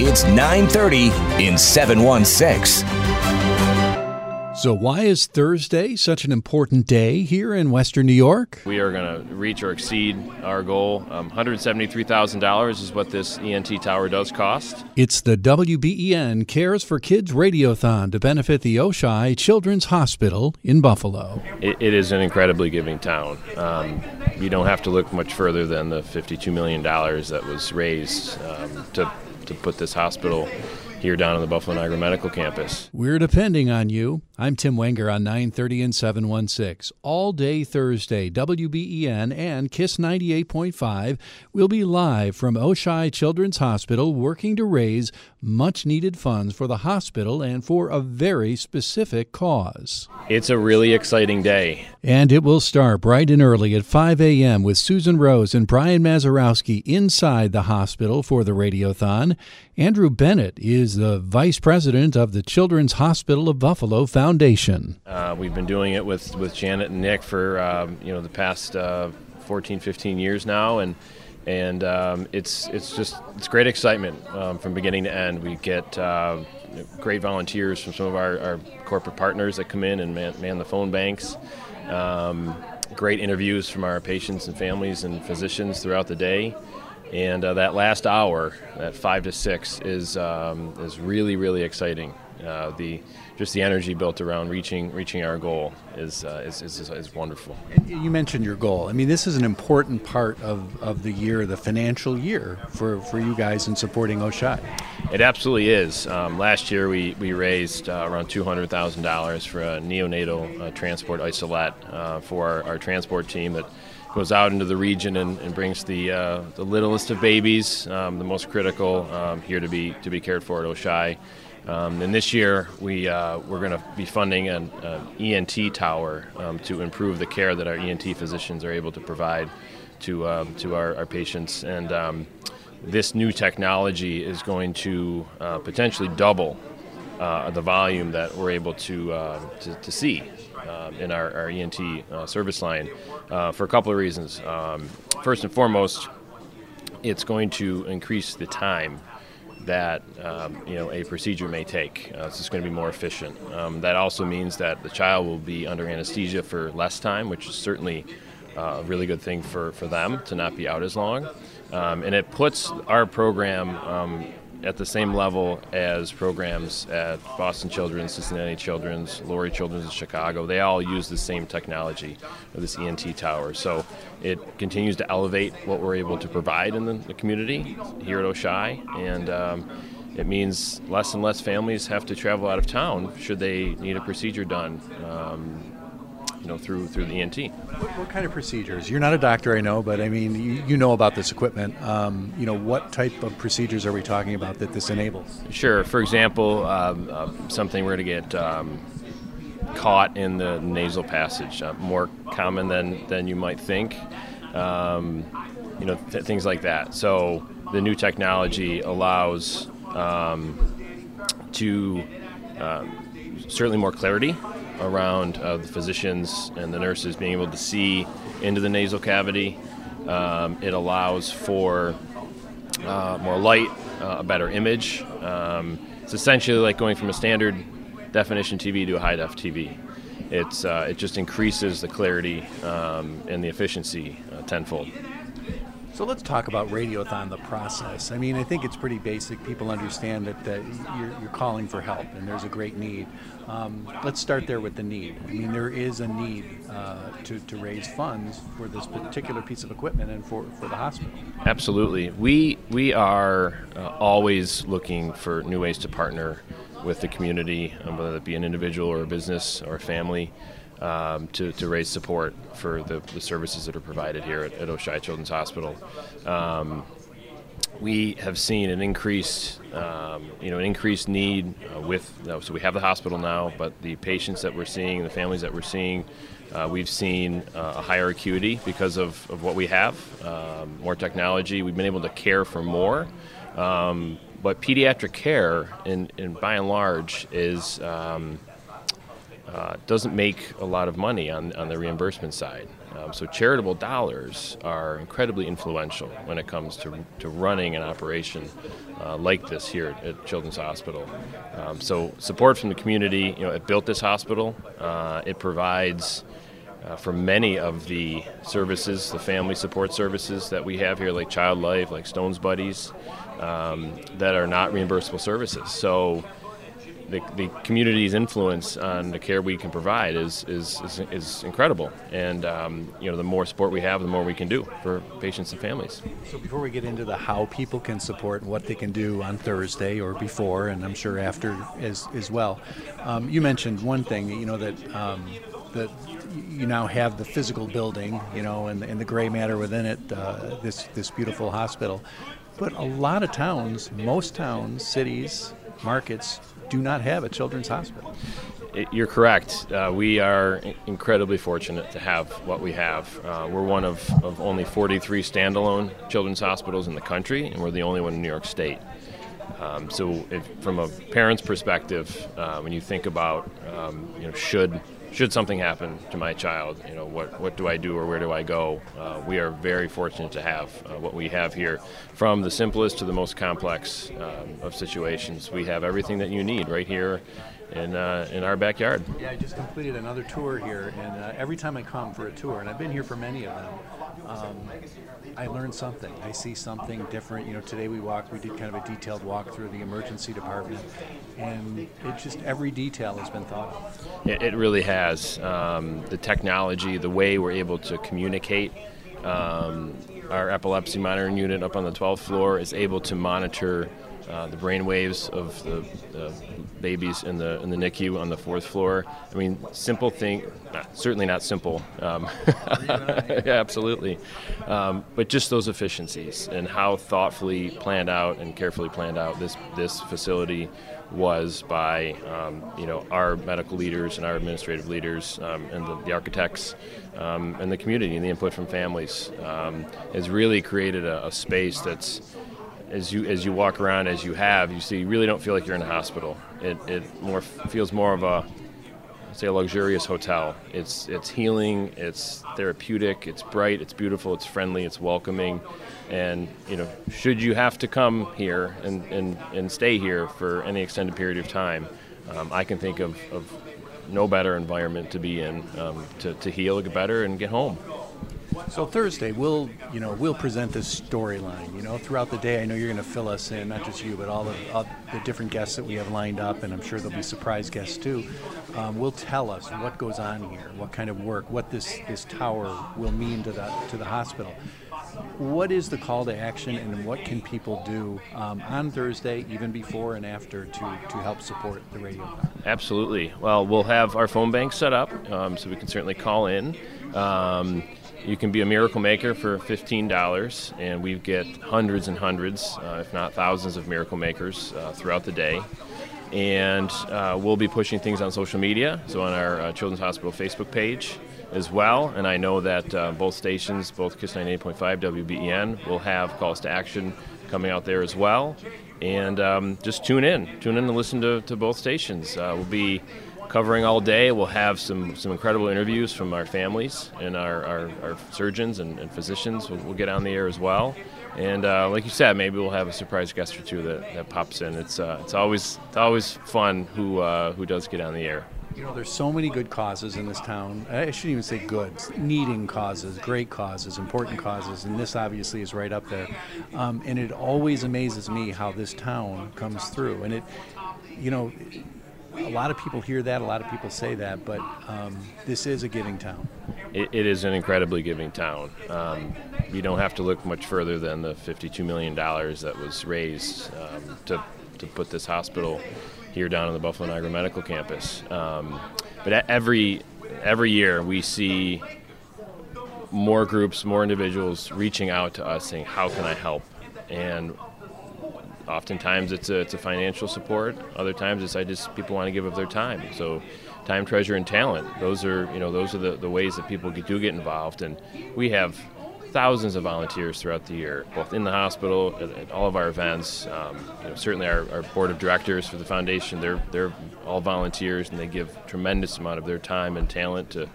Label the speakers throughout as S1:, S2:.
S1: It's 9:30 in 716.
S2: So, why is Thursday such an important day here in Western New York?
S3: We are going to reach or exceed our goal. Um, $173,000 is what this ENT tower does cost.
S2: It's the WBEN Cares for Kids Radiothon to benefit the Oishei Children's Hospital in Buffalo.
S3: It, it is an incredibly giving town. Um, you don't have to look much further than the $52 million that was raised um, to, to put this hospital here down on the Buffalo Niagara Medical Campus.
S2: We're depending on you. I'm Tim Wenger on 930 and 716. All day Thursday, WBEN and KISS 98.5 will be live from Oishei Children's Hospital working to raise much needed funds for the hospital and for a very specific cause.
S3: It's a really exciting day.
S2: And it will start bright and early at 5 a.m. with Susan Rose and Brian Mazurowski inside the hospital for the Radiothon. Andrew Bennett is the vice president of the Children's Hospital of Buffalo Foundation.
S3: Uh, we've been doing it with, with Janet and Nick for um, you know the past uh, 14, 15 years now, and and um, it's it's just it's great excitement um, from beginning to end. We get uh, great volunteers from some of our, our, corporate partners that come in and man, man the phone banks. Um, great interviews from our patients and families and physicians throughout the day. And uh, that last hour, that five to six, is um, is really really exciting. Uh, the just the energy built around reaching reaching our goal is, uh, is, is, is, wonderful.
S2: You mentioned your goal. I mean, this is an important part of, of the year, the financial year for, for you guys in supporting Oishei.
S3: It absolutely is. Um, last year we, we raised uh, around $200,000 for a neonatal uh, transport isolette uh, for our, our transport team that goes out into the region and, and brings the uh, the littlest of babies, um, the most critical, um, here to be to be cared for at Oishei. Um, and this year we uh, we're going to be funding an, an ENT tower um, to improve the care that our ENT physicians are able to provide to um, to our, our, patients. And um, this new technology is going to uh, potentially double uh, the volume that we're able to uh, to, to, see uh, in our, our ENT uh, service line uh, for a couple of reasons. Um, first and foremost, it's going to increase the time that um, you know a procedure may take. Uh, it's just going to be more efficient. Um, that also means that the child will be under anesthesia for less time, which is certainly uh, a really good thing for, for them to not be out as long. Um, and it puts our program um, at the same level as programs at Boston Children's, Cincinnati Children's, Lurie Children's in Chicago. They all use the same technology, this ENT tower. So it continues to elevate what we're able to provide in the, the community here at Oishei, and um, it means less and less families have to travel out of town should they need a procedure done. Um, you know, through through the ENT.
S2: What, what, kind of procedures? You're not a doctor, I know, but I mean, you, you know about this equipment. Um, you know, what type of procedures are we talking about that this enables?
S3: Sure. For example, um, uh, something we're going to get um, caught in the nasal passage, uh, more common than than you might think. Um, you know, th- things like that. So the new technology allows um, to certainly more clarity around uh, the physicians and the nurses being able to see into the nasal cavity. Um, it allows for uh, more light, uh, a better image. Um, it's essentially like going from a standard definition TV to a high def TV. It's, uh, it just increases the clarity um, and the efficiency uh, tenfold.
S2: So let's talk about Radiothon, the process. I mean, I think it's pretty basic. People understand that, that you're, you're calling for help and there's a great need. Um, let's start there with the need. I mean, there is a need uh, to, to raise funds for this particular piece of equipment and for, for the hospital.
S3: Absolutely. We, we are uh, always looking for new ways to partner with the community, um, whether it be an individual or a business or a family um, to, to raise support for the, the services that are provided here at, at Oishei Children's Hospital. Um, we have seen an increased, um, you know, an increased need uh, with. Uh, so we have the hospital now, but the patients that we're seeing, the families that we're seeing, uh, we've seen uh, a higher acuity because of, of what we have, um, more technology. We've been able to care for more. Um, but pediatric care, in, in by and large, is um, uh, doesn't make a lot of money on, on the reimbursement side. Um, so charitable dollars are incredibly influential when it comes to, to running an operation uh, like this here at, Children's Hospital. Um, so support from the community, you know, it built this hospital. Uh, it provides uh, for many of the services, the family support services that we have here, like Child Life, like Stones Buddies, um, that are not reimbursable services. So the, the community's influence on the care we can provide is, is, is, is incredible. And um, you know, the more support we have, the more we can do for patients and families.
S2: So before we get into the how people can support and what they can do on Thursday or before, and I'm sure after as, as well, um, you mentioned one thing, you know, that, um, that you now have the physical building, you know, and, and the gray matter within it, uh, this, this beautiful hospital. But a lot of towns, most towns, cities, markets, do not have a children's hospital.
S3: You're correct. Uh, we are incredibly fortunate to have what we have. Uh, we're one of, of only 43 standalone children's hospitals in the country, and we're the only one in New York State. Um, so, if, from a parent's perspective, uh, when you think about, um, you know, should should something happen to my child, you know, what, what do I do or where do I go? Uh, we are very fortunate to have uh, what we have here. From the simplest to the most complex um, of situations, we have everything that you need right here in, uh, in our backyard.
S2: Yeah, I just completed another tour here, and uh, every time I come for a tour, and I've been here for many of them, um, I learn something. I see something different. You know, today we walked, we did kind of a detailed walk through the emergency department, and it just every detail has been thought of.
S3: It, it really has. Um, the technology, the way we're able to communicate. Um, our epilepsy monitoring unit up on the 12th floor is able to monitor uh, the brain waves of the, the, babies in the in the NICU on the fourth floor. I mean, simple thing, certainly not simple. Um, yeah, absolutely, um, but just those efficiencies and how thoughtfully planned out and carefully planned out this this facility was by um, you know our medical leaders and our administrative leaders um, and the, the architects um, and the community and the input from families um, has really created a, a space that's as you as you walk around as you have, you see you really don't feel like you're in a hospital. It, it more feels more of a say a luxurious hotel. It's it's healing, it's therapeutic, it's bright, it's beautiful, it's friendly, it's welcoming, and you know should you have to come here and and, and stay here for any extended period of time, um, I can think of, of no better environment to be in um, to, to heal, get better, and get home.
S2: So Thursday, we'll you know we'll present this storyline. You know, throughout the day, I know you're going to fill us in, not just you, but all all the different guests that we have lined up, and I'm sure there'll be surprise guests too. Um, will tell us what goes on here, what kind of work, what this this tower will mean to the to the hospital. What is the call to action, and what can people do um, on Thursday, even before and after, to, to help support the radio?
S3: Absolutely. Well, we'll have our phone bank set up, um, so we can certainly call in. Um, you can be a miracle maker for $15, and we get hundreds and hundreds, uh, if not thousands, of miracle makers uh, throughout the day. And uh, we'll be pushing things on social media, so on our uh, Children's Hospital Facebook page as well. And I know that uh, both stations, both KISS 98.5, WBEN, will have calls to action coming out there as well. And um, just tune in, tune in and listen to, to both stations. Uh, we'll be covering all day. We'll have some, some incredible interviews from our families and our, our, our surgeons and, and physicians. We'll, we'll, get on the air as well. And uh, like you said, maybe we'll have a surprise guest or two that, that pops in. It's, uh, it's, always, it's always fun who, uh, who does get on the air.
S2: You know, there's so many good causes in this town. I shouldn't even say good, needing causes, great causes, important causes, and this obviously is right up there. Um, and it always amazes me how this town comes through. And it, you know, a lot of people hear that, a lot of people say that, but um, this is a giving town.
S3: it, it is an incredibly giving town. Um, you don't have to look much further than the $52 million that was raised um, to, to put this hospital here down on the Buffalo Niagara Medical Campus. Um, but every every year we see more groups, more individuals reaching out to us saying, "How can I help?" And oftentimes it's a, it's a financial support. Other times it's I just people want to give of their time. So time, treasure, and talent. Those are you know those are the, the ways that people do get involved, and we have thousands of volunteers throughout the year, both in the hospital, at, at all of our events. Um, you know, certainly our, our, board of directors for the foundation, they're, they're all volunteers and they give tremendous amount of their time and talent to,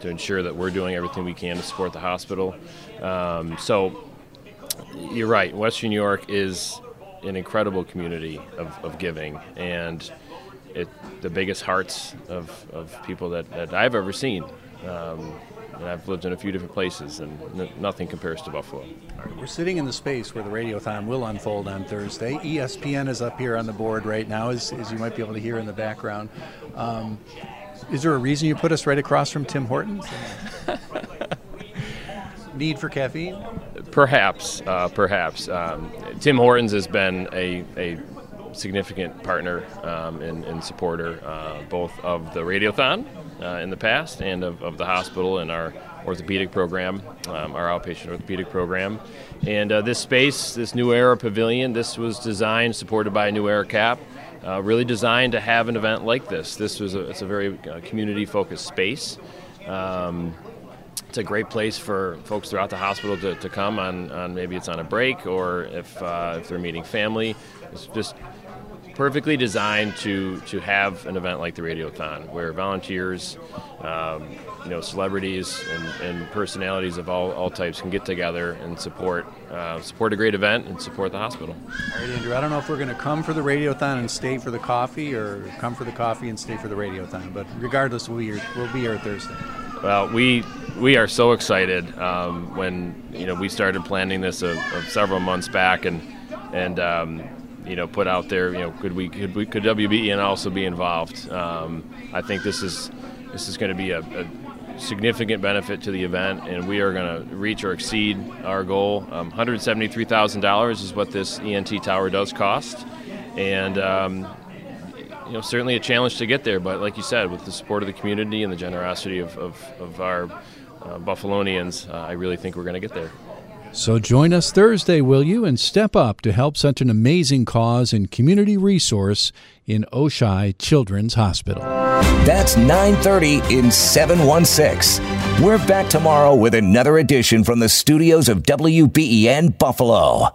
S3: to ensure that we're doing everything we can to support the hospital. Um, so you're right, Western New York is an incredible community of, of giving and it, the biggest hearts of, of people that, that I've ever seen. Um, and I've lived in a few different places, and n- nothing compares to Buffalo.
S2: we're sitting in the space where the Radiothon will unfold on Thursday. ESPN is up here on the board right now, as, as you might be able to hear in the background. Um, is there a reason you put us right across from Tim Hortons? Need for caffeine?
S3: Perhaps, uh, perhaps. Um, Tim Hortons has been a, a significant partner um, and, and, supporter uh, both of the Radiothon uh, in the past and of, of, the hospital and our orthopedic program, um, our outpatient orthopedic program. And uh, this space, this New Era Pavilion, this was designed, supported by New Era CAP, uh, really designed to have an event like this. This was a, it's a very uh, community-focused space. Um, it's a great place for folks throughout the hospital to, to come on, on maybe it's on a break or if, uh, if they're meeting family. It's just perfectly designed to to have an event like the Radiothon, where volunteers, um, you know, celebrities and, and, personalities of all, all types can get together and support uh, support a great event and support the hospital.
S2: All right, Andrew. I don't know if we're going to come for the Radiothon and stay for the coffee, or come for the coffee and stay for the Radiothon. But regardless, we'll be here, we'll be here Thursday.
S3: Well, we we are so excited um, when you know we started planning this a, several months back and and um, you know put out there. You know, could we could we could WBEN also be involved? Um, I think this is this is going to be a, a, significant benefit to the event, and we are going to reach or exceed our goal. Um, $173,000 is what this ENT tower does cost, and um, you know certainly a challenge to get there. But like you said, with the support of the community and the generosity of, of, of our uh, Buffalonians, uh, I really think we're going to get there.
S2: So join us Thursday, will you, and step up to help such an amazing cause and community resource in Oishei Children's Hospital.
S1: That's 9:30 in 716. We're back tomorrow with another edition from the studios of WBEN Buffalo.